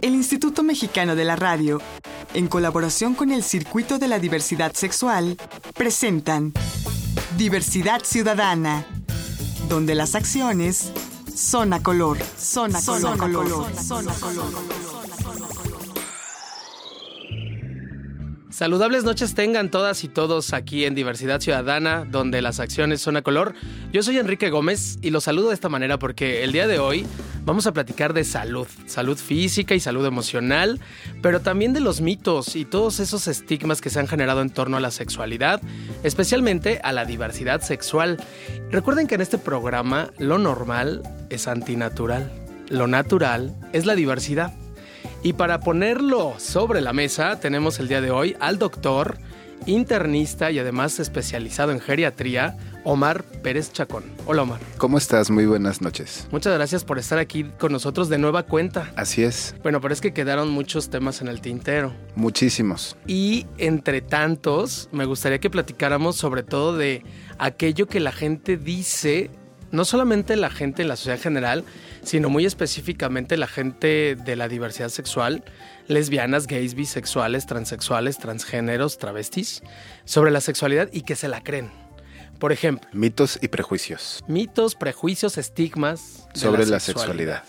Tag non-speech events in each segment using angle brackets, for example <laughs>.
El Instituto Mexicano de la Radio, en colaboración con el Circuito de la Diversidad Sexual, presentan Diversidad Ciudadana, donde las acciones son a color, son a color, color, son a color. Saludables noches tengan todas y todos aquí en Diversidad Ciudadana, donde las acciones son a color. Yo soy Enrique Gómez y los saludo de esta manera porque el día de hoy vamos a platicar de salud, salud física y salud emocional, pero también de los mitos y todos esos estigmas que se han generado en torno a la sexualidad, especialmente a la diversidad sexual. Recuerden que en este programa lo normal es antinatural, lo natural es la diversidad. Y para ponerlo sobre la mesa, tenemos el día de hoy al doctor, internista y además especializado en geriatría, Omar Pérez Chacón. Hola Omar. ¿Cómo estás? Muy buenas noches. Muchas gracias por estar aquí con nosotros de nueva cuenta. Así es. Bueno, pero es que quedaron muchos temas en el tintero. Muchísimos. Y entre tantos, me gustaría que platicáramos sobre todo de aquello que la gente dice, no solamente la gente en la sociedad general, sino muy específicamente la gente de la diversidad sexual, lesbianas, gays, bisexuales, transexuales, transgéneros, travestis, sobre la sexualidad y que se la creen. Por ejemplo, mitos y prejuicios. Mitos, prejuicios, estigmas sobre la sexualidad.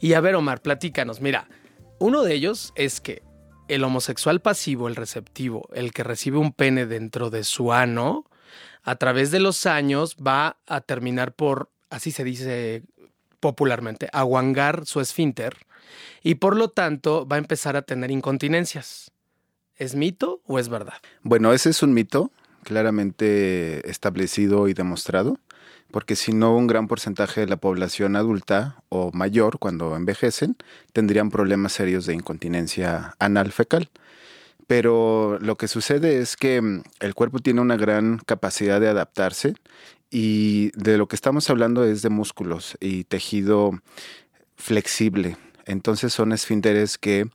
Y a ver, Omar, platícanos. Mira, uno de ellos es que el homosexual pasivo, el receptivo, el que recibe un pene dentro de su ano, a través de los años va a terminar por, así se dice popularmente, aguangar su esfínter y por lo tanto va a empezar a tener incontinencias. ¿Es mito o es verdad? Bueno, ese es un mito claramente establecido y demostrado, porque si no un gran porcentaje de la población adulta o mayor cuando envejecen tendrían problemas serios de incontinencia anal fecal. Pero lo que sucede es que mm, el cuerpo tiene una gran capacidad de adaptarse y de lo que estamos hablando es de músculos y tejido flexible. Entonces son esfínteres que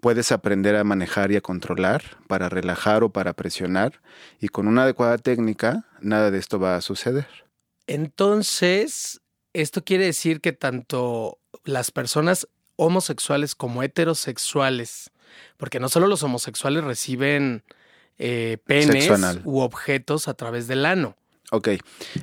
puedes aprender a manejar y a controlar para relajar o para presionar y con una adecuada técnica nada de esto va a suceder. Entonces, esto quiere decir que tanto las personas homosexuales como heterosexuales, porque no solo los homosexuales reciben eh, penes u objetos a través del ano. Ok,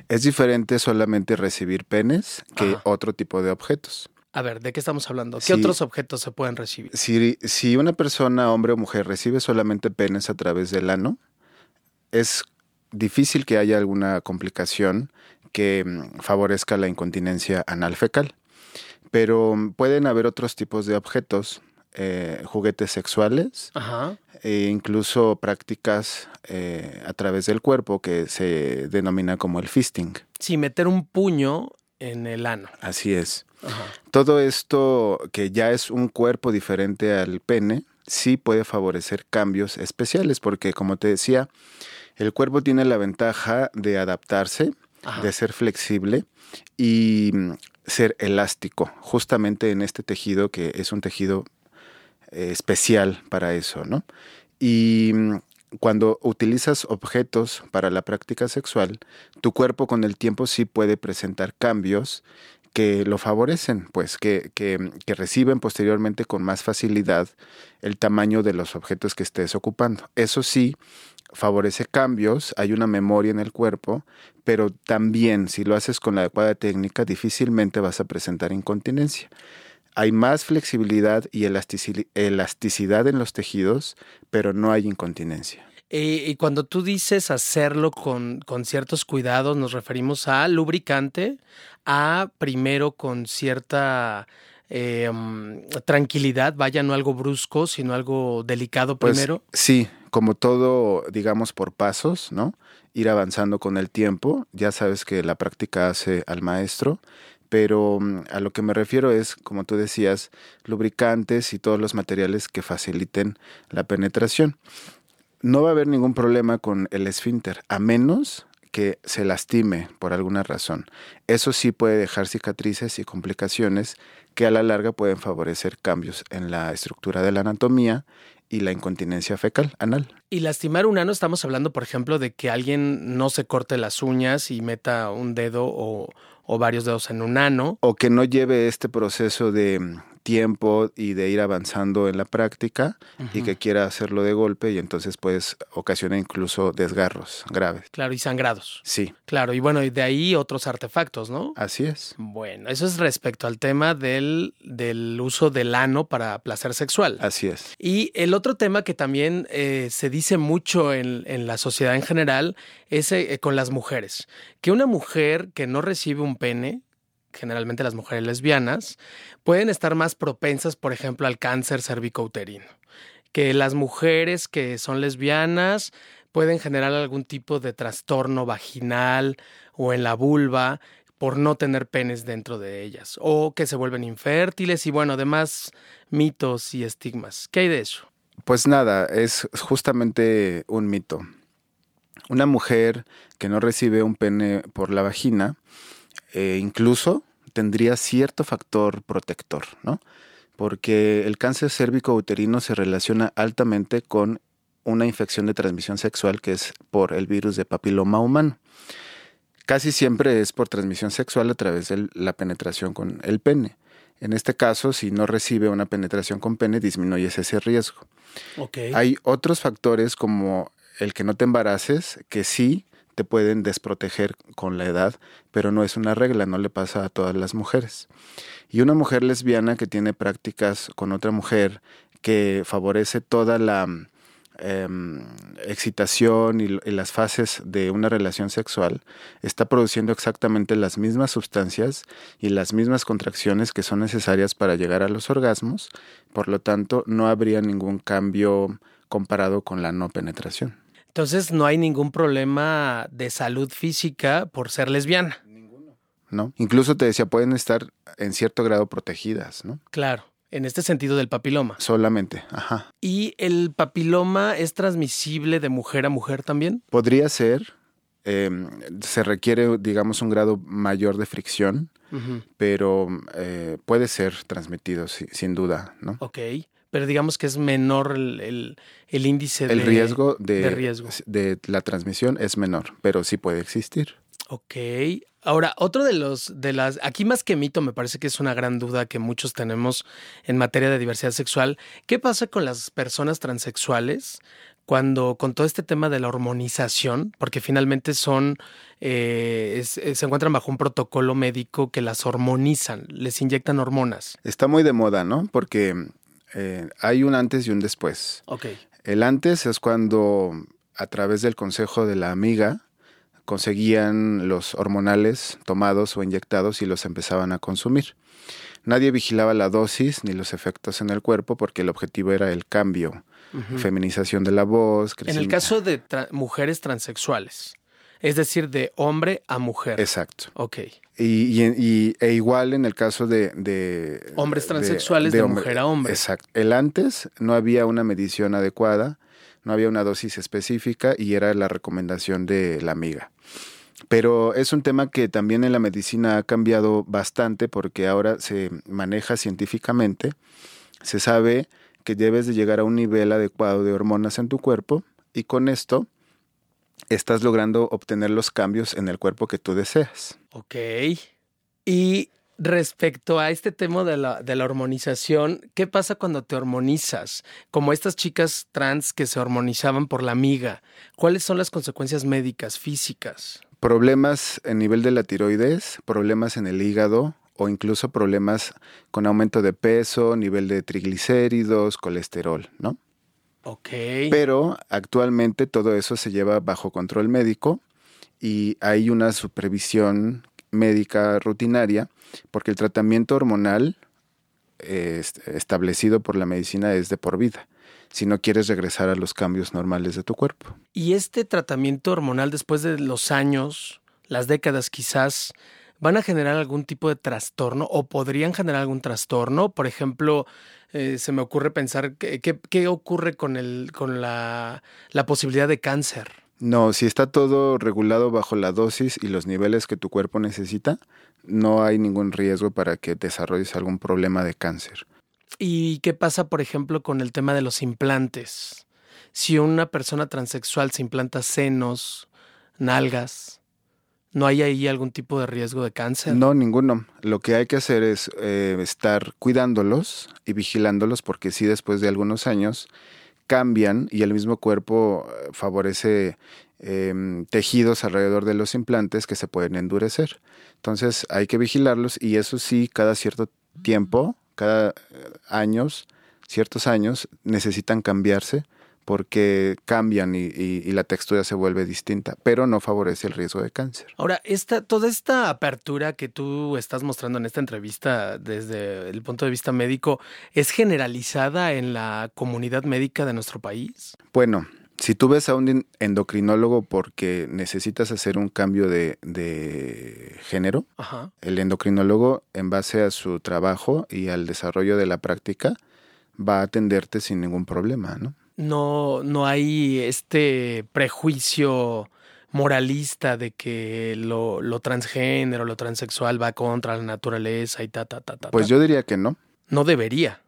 es diferente solamente recibir penes que otro tipo de objetos. A ver, ¿de qué estamos hablando? ¿Qué otros objetos se pueden recibir? Si, si una persona, hombre o mujer, recibe solamente penes a través del ano, es difícil que haya alguna complicación que mm, favorezca la incontinencia anal fecal. Pero mm, pueden haber otros tipos de objetos, eh, juguetes sexuales, Ajá e incluso prácticas eh, a través del cuerpo que se denomina como el fisting. Sí, meter un puño en el ano. Así es. Todo esto que ya es un cuerpo diferente al pene, sí puede favorecer cambios especiales, porque como te decía, el cuerpo tiene la ventaja de adaptarse, de ser flexible y mm, ser elástico, justamente en este tejido que es un tejido eh, especial para eso, ¿no? Y mm, cuando utilizas objetos para la práctica sexual, tu cuerpo con el tiempo sí puede presentar cambios que lo favorecen, pues que, que, que, reciben posteriormente con más facilidad el tamaño de los objetos que estés ocupando. Eso sí, favorece cambios, hay una memoria en el cuerpo, pero también si lo haces con la adecuada técnica, difícilmente vas a presentar incontinencia hay más flexibilidad y elasticidad en los tejidos, pero no hay incontinencia. Y, cuando tú dices hacerlo con, ciertos cuidados, nos referimos a lubricante, a primero con cierta em, tranquilidad, vaya, no algo brusco, sino algo delicado pues, primero. sí, como todo, digamos, por pasos, ¿no? Ir avanzando con el tiempo. Ya sabes que la práctica hace al maestro pero mm, a lo que me refiero es, como tú decías, lubricantes y todos los materiales que faciliten la penetración. No va a haber ningún problema con el esfínter, a menos que se lastime por alguna razón. Eso sí puede dejar cicatrices y complicaciones que a la larga pueden favorecer cambios en la estructura de la anatomía y la incontinencia fecal anal. Y lastimar un ano, estamos hablando, por ejemplo, de que alguien no se corte las uñas y meta un dedo o, varios dedos en un ano. O que no lleve este proceso de tiempo y de ir avanzando en la práctica y que quiera hacerlo de golpe y entonces pues ocasiona incluso desgarros graves. Claro, y sangrados. Sí. Claro, y bueno, y de ahí otros artefactos, ¿no? Así es. Bueno, eso es respecto al tema del, del uso del ano para placer sexual. Así es. Y el otro tema que también eh, se dice mucho en, en, la sociedad en general es eh, con las mujeres. Que una mujer que no recibe un pene, generalmente las mujeres lesbianas, pueden estar más propensas, por ejemplo, al cáncer cervicouterino. Que las mujeres que son lesbianas pueden generar algún tipo de trastorno vaginal o en la vulva por no tener penes dentro de ellas, o que se vuelven infértiles y bueno, además mitos y estigmas. ¿Qué hay de eso? Pues nada, es justamente un mito. Una mujer que no recibe un pene por la vagina, eh, incluso tendría cierto factor protector, ¿no? Porque el cáncer cérvico uterino se relaciona altamente con una infección de transmisión sexual que es por el virus de papiloma humano. Casi siempre es por transmisión sexual a través de la penetración con el pene. En este caso, si no recibe una penetración con pene, disminuyes ese riesgo. Okay. Hay otros factores como el que no te embaraces, que sí te pueden desproteger con la edad, pero no es una regla, no le pasa a todas las mujeres. Y una mujer lesbiana que tiene prácticas con otra mujer que favorece toda la eh, excitación y, las fases de una relación sexual, está produciendo exactamente las mismas sustancias y las mismas contracciones que son necesarias para llegar a los orgasmos, por lo tanto no habría ningún cambio comparado con la no penetración. Entonces no hay ningún problema de salud física por ser lesbiana. Ninguno. No, incluso te decía, pueden estar en cierto grado protegidas, ¿no? Claro, en este sentido del papiloma. Solamente, ajá. ¿Y el papiloma es transmisible de mujer a mujer también? Podría ser. Eh, se requiere, digamos, un grado mayor de fricción, uh -huh. pero eh, puede ser transmitido, sí, sin duda, ¿no? Ok pero digamos que es menor el, el, el índice el de riesgo de, de, riesgo de la transmisión es menor, pero sí puede existir. Ok. Ahora, otro de los de las aquí más que mito me parece que es una gran duda que muchos tenemos en materia de diversidad sexual. ¿Qué pasa con las personas transexuales cuando con todo este tema de la hormonización, porque finalmente son eh, es, se encuentran bajo un protocolo médico que las hormonizan, les inyectan hormonas? Está muy de moda, ¿no? Porque eh, hay un antes y un después. Okay. El antes es cuando a través del consejo de la amiga conseguían los hormonales tomados o inyectados y los empezaban a consumir. Nadie vigilaba la dosis ni los efectos en el cuerpo porque el objetivo era el cambio, uh -huh. feminización de la voz. En el caso de tra mujeres transexuales. Es decir, de hombre a mujer. Exacto. Ok. Y, y, y e igual en el caso de... de Hombres transexuales de, de, de hombre, mujer a hombre. Exacto. El antes no había una medición adecuada, no había una dosis específica y era la recomendación de la amiga. Pero es un tema que también en la medicina ha cambiado bastante porque ahora se maneja científicamente. Se sabe que debes de llegar a un nivel adecuado de hormonas en tu cuerpo y con esto estás logrando obtener los cambios en el cuerpo que tú deseas. Ok. Y respecto a este tema de la, de la hormonización, ¿qué pasa cuando te hormonizas? Como estas chicas trans que se hormonizaban por la amiga, ¿cuáles son las consecuencias médicas, físicas? Problemas en nivel de la tiroides, problemas en el hígado o incluso problemas con aumento de peso, nivel de triglicéridos, colesterol, ¿no? Ok. Pero actualmente todo eso se lleva bajo control médico y hay una supervisión médica rutinaria porque el tratamiento hormonal eh, establecido por la medicina es de por vida si no quieres regresar a los cambios normales de tu cuerpo. Y este tratamiento hormonal después de los años, las décadas quizás, van a generar algún tipo de trastorno o podrían generar algún trastorno. Por ejemplo, eh, se me ocurre pensar qué ocurre con, el, con la, la posibilidad de cáncer. No, si está todo regulado bajo la dosis y los niveles que tu cuerpo necesita, no hay ningún riesgo para que desarrolles algún problema de cáncer. ¿Y qué pasa, por ejemplo, con el tema de los implantes? Si una persona transexual se implanta senos, nalgas, ¿No hay ahí algún tipo de riesgo de cáncer? No, ninguno. Lo que hay que hacer es eh, estar cuidándolos y vigilándolos porque si después de algunos años cambian y el mismo cuerpo eh, favorece em, tejidos alrededor de los implantes que se pueden endurecer. Entonces hay que vigilarlos y eso sí, cada cierto tiempo, cada eh, años, ciertos años, necesitan cambiarse porque cambian y, la textura se vuelve distinta, pero no favorece el riesgo de cáncer. Ahora, esta, toda esta apertura que tú estás mostrando en esta entrevista desde el punto de vista médico, ¿es generalizada en la comunidad médica de nuestro país? Bueno, si tú ves a un endocrinólogo porque necesitas hacer un cambio de, género, el endocrinólogo, en base a su trabajo y al desarrollo de la práctica, va a atenderte sin ningún problema, ¿no? No, no hay este prejuicio moralista de que lo, lo transgénero, lo transexual va contra la naturaleza y ta, ta, ta, ta. Pues yo diría que no. No debería,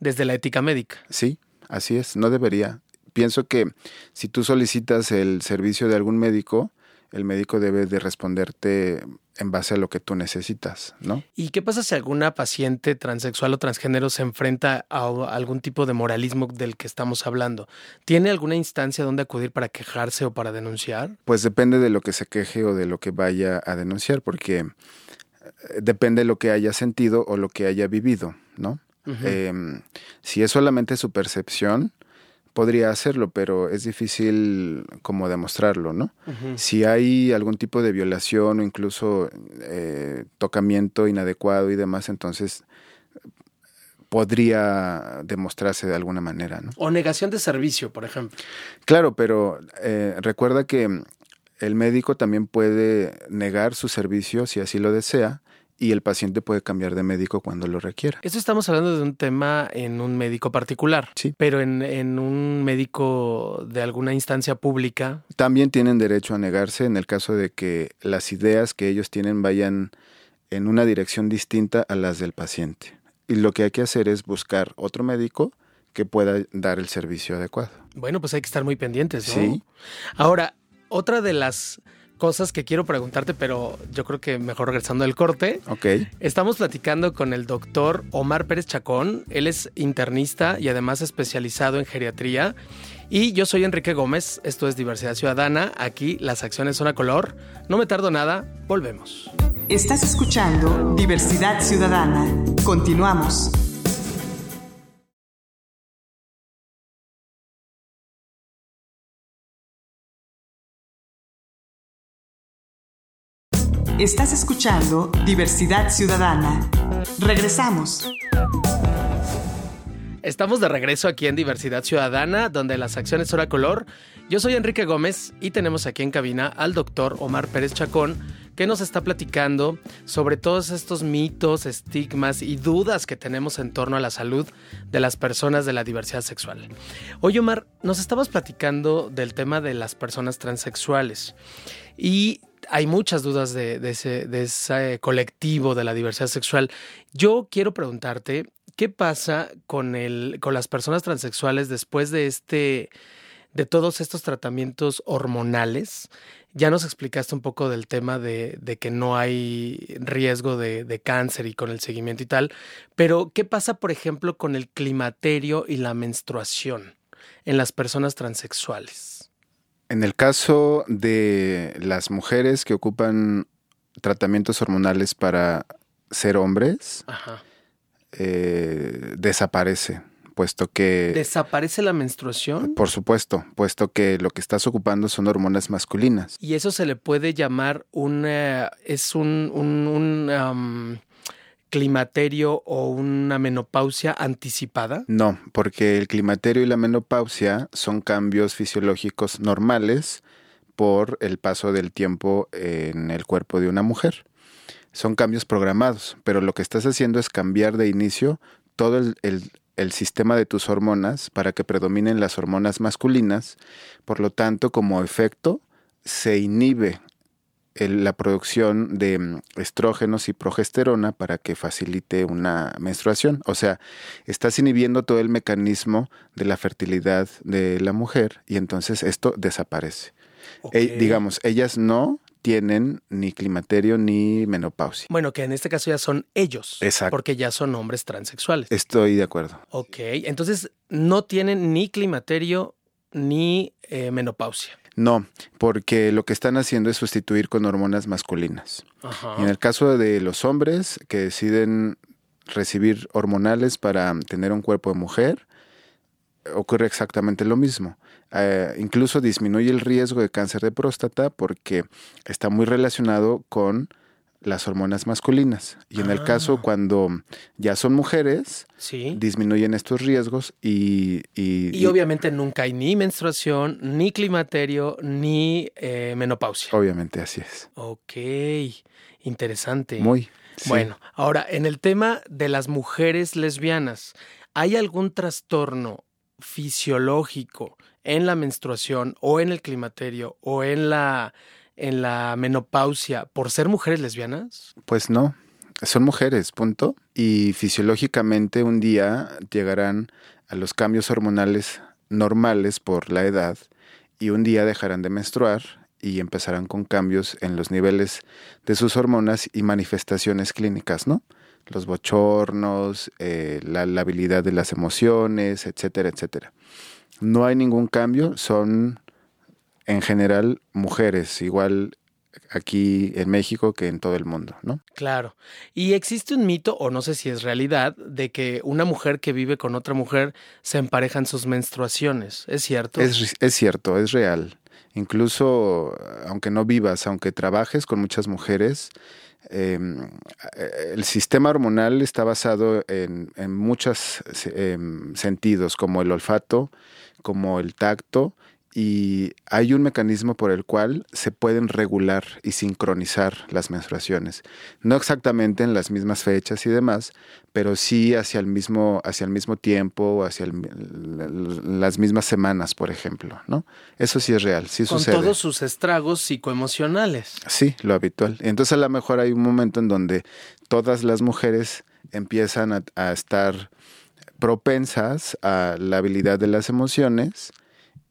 desde la ética médica. Sí, así es, no debería. Pienso que si tú solicitas el servicio de algún médico, el médico debe de responderte en base a lo que tú necesitas, ¿no? ¿Y qué pasa si alguna paciente transexual o transgénero se enfrenta a algún tipo de moralismo del que estamos hablando? ¿Tiene alguna instancia donde acudir para quejarse o para denunciar? Pues depende de lo que se queje o de lo que vaya a denunciar, porque eh, depende de lo que haya sentido o lo que haya vivido, ¿no? Em, si es solamente su percepción, podría hacerlo, pero es difícil como demostrarlo, ¿no? Si hay algún tipo de violación o incluso eh, tocamiento inadecuado y demás, entonces podría demostrarse de alguna manera, ¿no? O negación de servicio, por ejemplo. Claro, pero eh, recuerda que el médico también puede negar su servicio si así lo desea y el paciente puede cambiar de médico cuando lo requiera. Eso estamos hablando de un tema en un médico particular. Sí. Pero en, en, un médico de alguna instancia pública. También tienen derecho a negarse en el caso de que las ideas que ellos tienen vayan en una dirección distinta a las del paciente. Y lo que hay que hacer es buscar otro médico que pueda dar el servicio adecuado. Bueno, pues hay que estar muy pendientes, ¿no? Sí. Ahora, otra de las cosas que quiero preguntarte, pero yo creo que mejor regresando al corte. Ok. Estamos platicando con el doctor Omar Pérez Chacón. Él es internista y además especializado en geriatría. Y yo soy Enrique Gómez. Esto es Diversidad Ciudadana. Aquí las acciones son a color. No me tardo nada. Volvemos. Estás escuchando Diversidad Ciudadana. Continuamos. Estás escuchando Diversidad Ciudadana. Regresamos. Estamos de regreso aquí en Diversidad Ciudadana, donde las acciones son a color. Yo soy Enrique Gómez y tenemos aquí en cabina al doctor Omar Pérez Chacón, que nos está platicando sobre todos estos mitos, estigmas y dudas que tenemos en torno a la salud de las personas de la diversidad sexual. Oye, Omar, nos estabas platicando del tema de las personas transexuales y hay muchas dudas de, ese, colectivo de la diversidad sexual. Yo quiero preguntarte, ¿qué pasa con, el, con las personas transexuales después de este de todos estos tratamientos hormonales. Ya nos explicaste un poco del tema de, que no hay riesgo de, de, cáncer y con el seguimiento y tal, pero ¿qué pasa, por ejemplo, con el climaterio y la menstruación en las personas transexuales? En el caso de las mujeres que ocupan tratamientos hormonales para ser hombres, eh, desaparece, puesto que... ¿Desaparece la menstruación? Por supuesto, puesto que lo que estás ocupando son hormonas masculinas. Y eso se le puede llamar una... es un... un, climaterio o una menopausia anticipada? No, porque el climaterio y la menopausia son cambios fisiológicos normales por el paso del tiempo en el cuerpo de una mujer. Son cambios programados, pero lo que estás haciendo es cambiar de inicio todo el, sistema de tus hormonas para que predominen las hormonas masculinas. Por lo tanto, como efecto, se inhibe la producción de mm, estrógenos y progesterona para que facilite una menstruación. O sea, estás inhibiendo todo el mecanismo de la fertilidad de la mujer y entonces esto desaparece. digamos, ellas no tienen ni climaterio ni menopausia. Bueno, que en este caso ya son ellos. Exacto. Porque ya son hombres transexuales. Estoy de acuerdo. Ok, entonces no tienen ni climaterio ni eh, menopausia. No, porque lo que están haciendo es sustituir con hormonas masculinas. Ajá. En el caso de los hombres que deciden recibir hormonales para tener un cuerpo de mujer, ocurre exactamente lo mismo. Eh, incluso disminuye el riesgo de cáncer de próstata porque está muy relacionado con las hormonas masculinas. Y en el Ah. caso cuando ya son mujeres, Sí. disminuyen estos riesgos y... Y, Y obviamente nunca hay ni menstruación, ni climaterio, ni eh, menopausia. obviamente así es. Ok, interesante. Muy. sí. Bueno, ahora, en el tema de las mujeres lesbianas, ¿hay algún trastorno fisiológico en la menstruación o en el climaterio o en la, en la menopausia por ser mujeres lesbianas? Pues no, son mujeres, punto. Y fisiológicamente un día llegarán a los cambios hormonales normales por la edad y un día dejarán de menstruar y empezarán con cambios en los niveles de sus hormonas y manifestaciones clínicas, ¿no? Los bochornos, eh, la labilidad de las emociones, etcétera, etcétera. No hay ningún cambio, son en general mujeres, igual aquí en México que en todo el mundo, ¿no? Claro. Y existe un mito, o no sé si es realidad, de que una mujer que vive con otra mujer se emparejan sus menstruaciones. ¿Es cierto? Es, es cierto, es real. Incluso, aunque no vivas, aunque trabajes con muchas mujeres, eh, el sistema hormonal está basado en, en muchos eh, sentidos, como el olfato, como el tacto, y hay un mecanismo por el cual se pueden regular y sincronizar las menstruaciones. No exactamente en las mismas fechas y demás, pero sí hacia el mismo, hacia el mismo tiempo, hacia el, las mismas semanas, por ejemplo, ¿no? Eso sí es real, sí Con sucede. todos sus estragos psicoemocionales. Sí, lo habitual. Entonces a lo mejor hay un momento en donde todas las mujeres empiezan a, a estar propensas a la habilidad de las emociones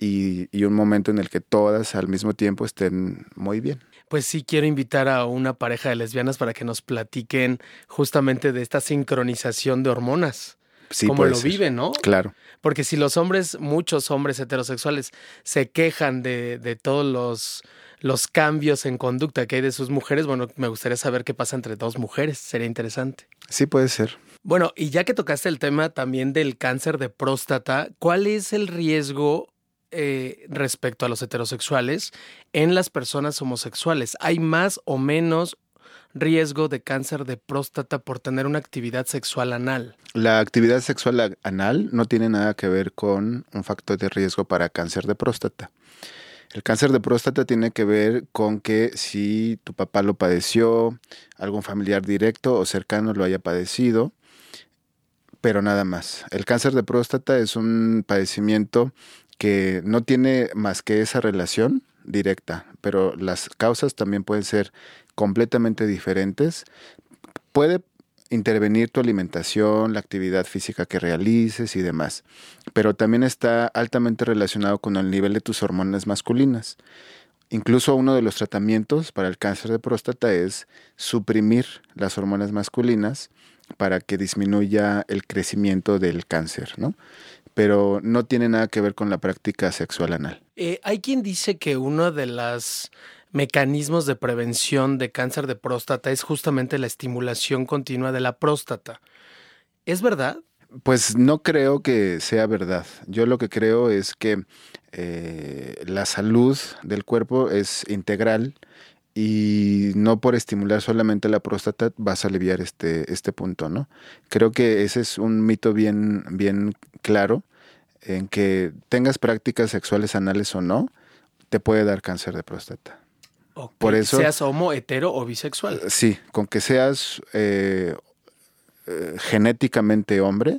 y, y, un momento en el que todas al mismo tiempo estén muy bien. Pues sí, quiero invitar a una pareja de lesbianas para que nos platiquen justamente de esta sincronización de hormonas. Sí, como lo ser. viven, ¿no? Claro. Porque si los hombres, muchos hombres heterosexuales, se quejan de, de todos los, los cambios en conducta que hay de sus mujeres, bueno, me gustaría saber qué pasa entre dos mujeres, sería interesante. Sí, puede ser. Bueno, y ya que tocaste el tema también del cáncer de próstata, ¿cuál es el riesgo eh, respecto a los heterosexuales en las personas homosexuales? ¿Hay más o menos riesgo de cáncer de próstata por tener una actividad sexual anal? La actividad sexual anal no tiene nada que ver con un factor de riesgo para cáncer de próstata. El cáncer de próstata tiene que ver con que si tu papá lo padeció, algún familiar directo o cercano lo haya padecido, pero nada más. El cáncer de próstata es un padecimiento que no tiene más que esa relación directa, pero las causas también pueden ser completamente diferentes. Puede intervenir tu alimentación, la actividad física que realices y demás, pero también está altamente relacionado con el nivel de tus hormonas masculinas. Incluso uno de los tratamientos para el cáncer de próstata es suprimir las hormonas masculinas para que disminuya el crecimiento del cáncer, ¿no? Pero no tiene nada que ver con la práctica sexual anal. Eh, hay quien dice que uno de los mecanismos de prevención de cáncer de próstata es justamente la estimulación continua de la próstata. ¿Es verdad? Pues no creo que sea verdad. Yo lo que creo es que eh, la salud del cuerpo es integral y no por estimular solamente la próstata vas a aliviar este, este punto, ¿no? Creo que ese es un mito bien, bien claro en que tengas prácticas sexuales anales o no, te puede dar cáncer de próstata. Okay. Por eso, seas homo, hetero o bisexual. Sí, con que seas eh, eh, genéticamente hombre,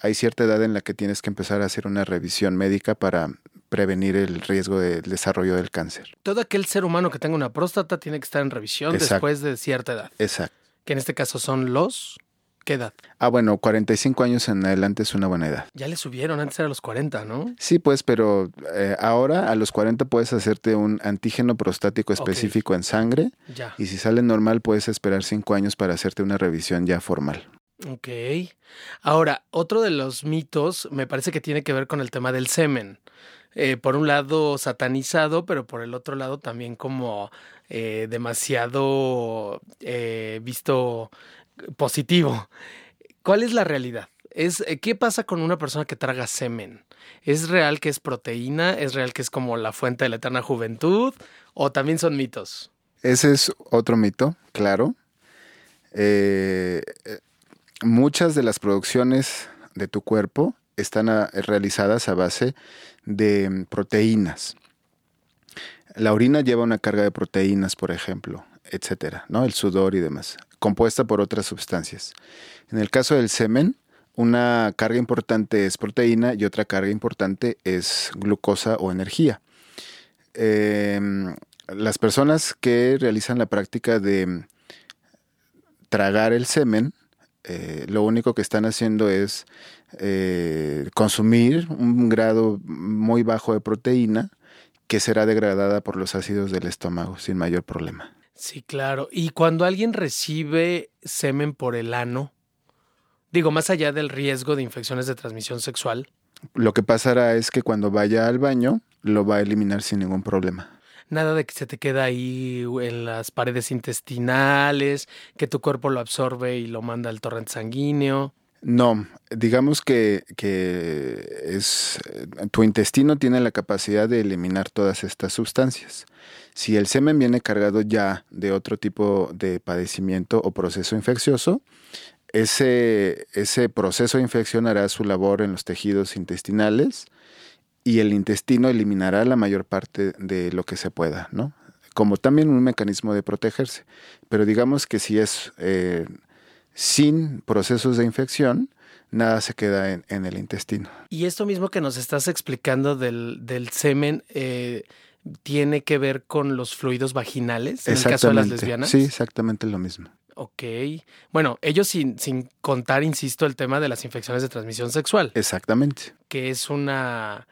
hay cierta edad en la que tienes que empezar a hacer una revisión médica para prevenir el riesgo del desarrollo del cáncer. Todo aquel ser humano que tenga una próstata tiene que estar en revisión Exacto. después de cierta edad. Exacto. Que en este caso son los ¿Qué edad? Ah, bueno, 45 años en adelante es una buena edad. Ya le subieron, antes era los 40, ¿no? Sí, pues, pero eh, ahora a los 40 puedes hacerte un antígeno prostático específico en sangre. Ya. Y si sale normal, puedes esperar 5 años para hacerte una revisión ya formal. Ok. Ahora, otro de los mitos me parece que tiene que ver con el tema del semen. Eh, por un lado satanizado, pero por el otro lado también como eh, demasiado eh, visto positivo. ¿Cuál es la realidad? Es, ¿Qué pasa con una persona que traga semen? ¿Es real que es proteína? ¿Es real que es como la fuente de la eterna juventud? ¿O también son mitos? Ese es otro mito, claro. muchas de las producciones de tu cuerpo están realizadas a base de mm, proteínas. La orina lleva una carga de proteínas, por ejemplo, etcétera, ¿no? El sudor y demás, compuesta por otras sustancias. En el caso del semen, una carga importante es proteína y otra carga importante es glucosa o energía. Em, las personas que realizan la práctica de mm, tragar el semen, eh, lo único que están haciendo es eh, consumir un grado muy bajo de proteína que será degradada por los ácidos del estómago sin mayor problema. Sí, claro. Y cuando alguien recibe semen por el ano, digo, más allá del riesgo de infecciones de transmisión sexual. Lo que pasará es que cuando vaya al baño lo va a eliminar sin ningún problema nada de que se te queda ahí en las paredes intestinales, que tu cuerpo lo absorbe y lo manda al torrente sanguíneo. No, digamos que, es tu intestino tiene la capacidad de eliminar todas estas sustancias. Si el semen viene cargado ya de otro tipo de padecimiento o proceso infeccioso, ese, ese proceso de infección hará su labor en los tejidos intestinales y el intestino eliminará la mayor parte de lo que se pueda, ¿no? Como también un mecanismo de protegerse. Pero digamos que si es eh, sin procesos de infección, nada se queda en, el intestino. Y esto mismo que nos estás explicando del, del semen, eh, ¿tiene que ver con los fluidos vaginales en el caso de las lesbianas? Sí, exactamente lo mismo. Ok. Bueno, ellos sin, sin contar, insisto, el tema de las infecciones de transmisión sexual. Exactamente. Que es una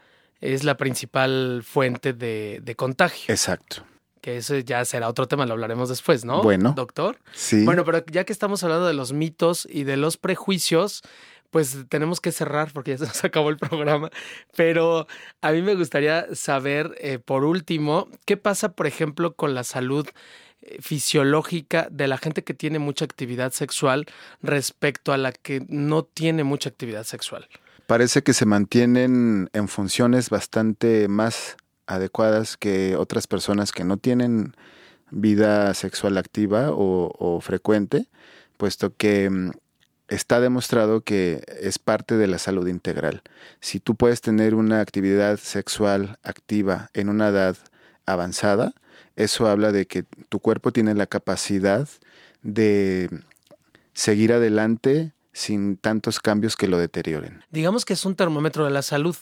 es la principal fuente de, contagio. Exacto que eso ya será otro tema, lo hablaremos después, ¿no? Bueno. Doctor. Sí. Bueno, pero ya que estamos hablando de los mitos y de los prejuicios, pues tenemos que cerrar porque ya se nos <laughs> acabó el programa. Pero a mí me gustaría saber, eh, por último, qué pasa, por ejemplo, con la salud eh, fisiológica de la gente que tiene mucha actividad sexual respecto a la que no tiene mucha actividad sexual parece que se mantienen en funciones bastante más adecuadas que otras personas que no tienen vida sexual activa o, frecuente, puesto que mm, está demostrado que es parte de la salud integral. Si tú puedes tener una actividad sexual activa en una edad avanzada, eso habla de que tu cuerpo tiene la capacidad de seguir adelante sin tantos cambios que lo deterioren. Digamos que es un termómetro de la salud.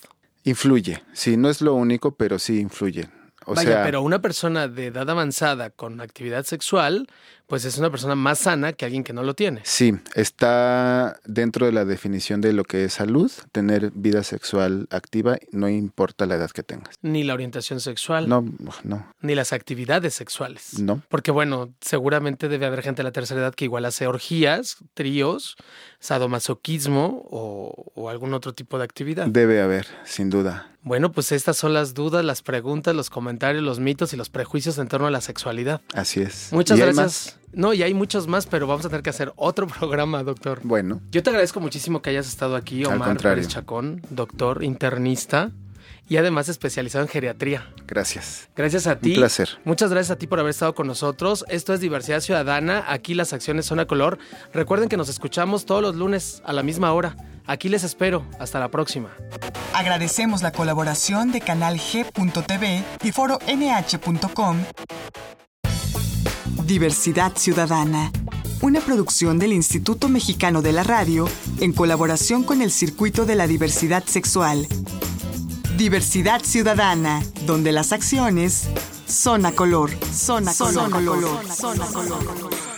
Influye, sí, no es lo único, pero sí influye. O Vaya, pero una persona de edad avanzada con actividad sexual pues es una persona más sana que alguien que no lo tiene. Sí, está dentro de la definición de lo que es salud, tener vida sexual activa, no importa la edad que tengas. Ni la orientación sexual. No, no. Ni las actividades sexuales. No. Porque bueno, seguramente debe haber gente de la tercera edad que igual hace orgías, tríos, sadomasoquismo o, o algún otro tipo de actividad. Debe haber, sin duda. Bueno, pues estas son las dudas, las preguntas, los comentarios, los mitos y los prejuicios en torno a la sexualidad. Así es. Muchas gracias. No, y hay muchos más, pero vamos a tener que hacer otro <laughs> programa, doctor. Bueno. Yo te agradezco muchísimo que hayas estado aquí, Omar Pérez Chacón, doctor internista y además especializado en geriatría. Gracias. Gracias a ti. Un placer. Muchas gracias a ti por haber estado con nosotros. Esto es Diversidad Ciudadana. Aquí las acciones son a color. Recuerden que nos escuchamos todos los lunes a la misma hora. Aquí les espero. Hasta la próxima. Agradecemos la colaboración de Canal G.tv y Foro NH.com. Diversidad Ciudadana. Una producción del Instituto Mexicano de la Radio en colaboración con el Circuito de la Diversidad Sexual. Diversidad Ciudadana, donde las acciones son a color. Son a color. color. Son a color.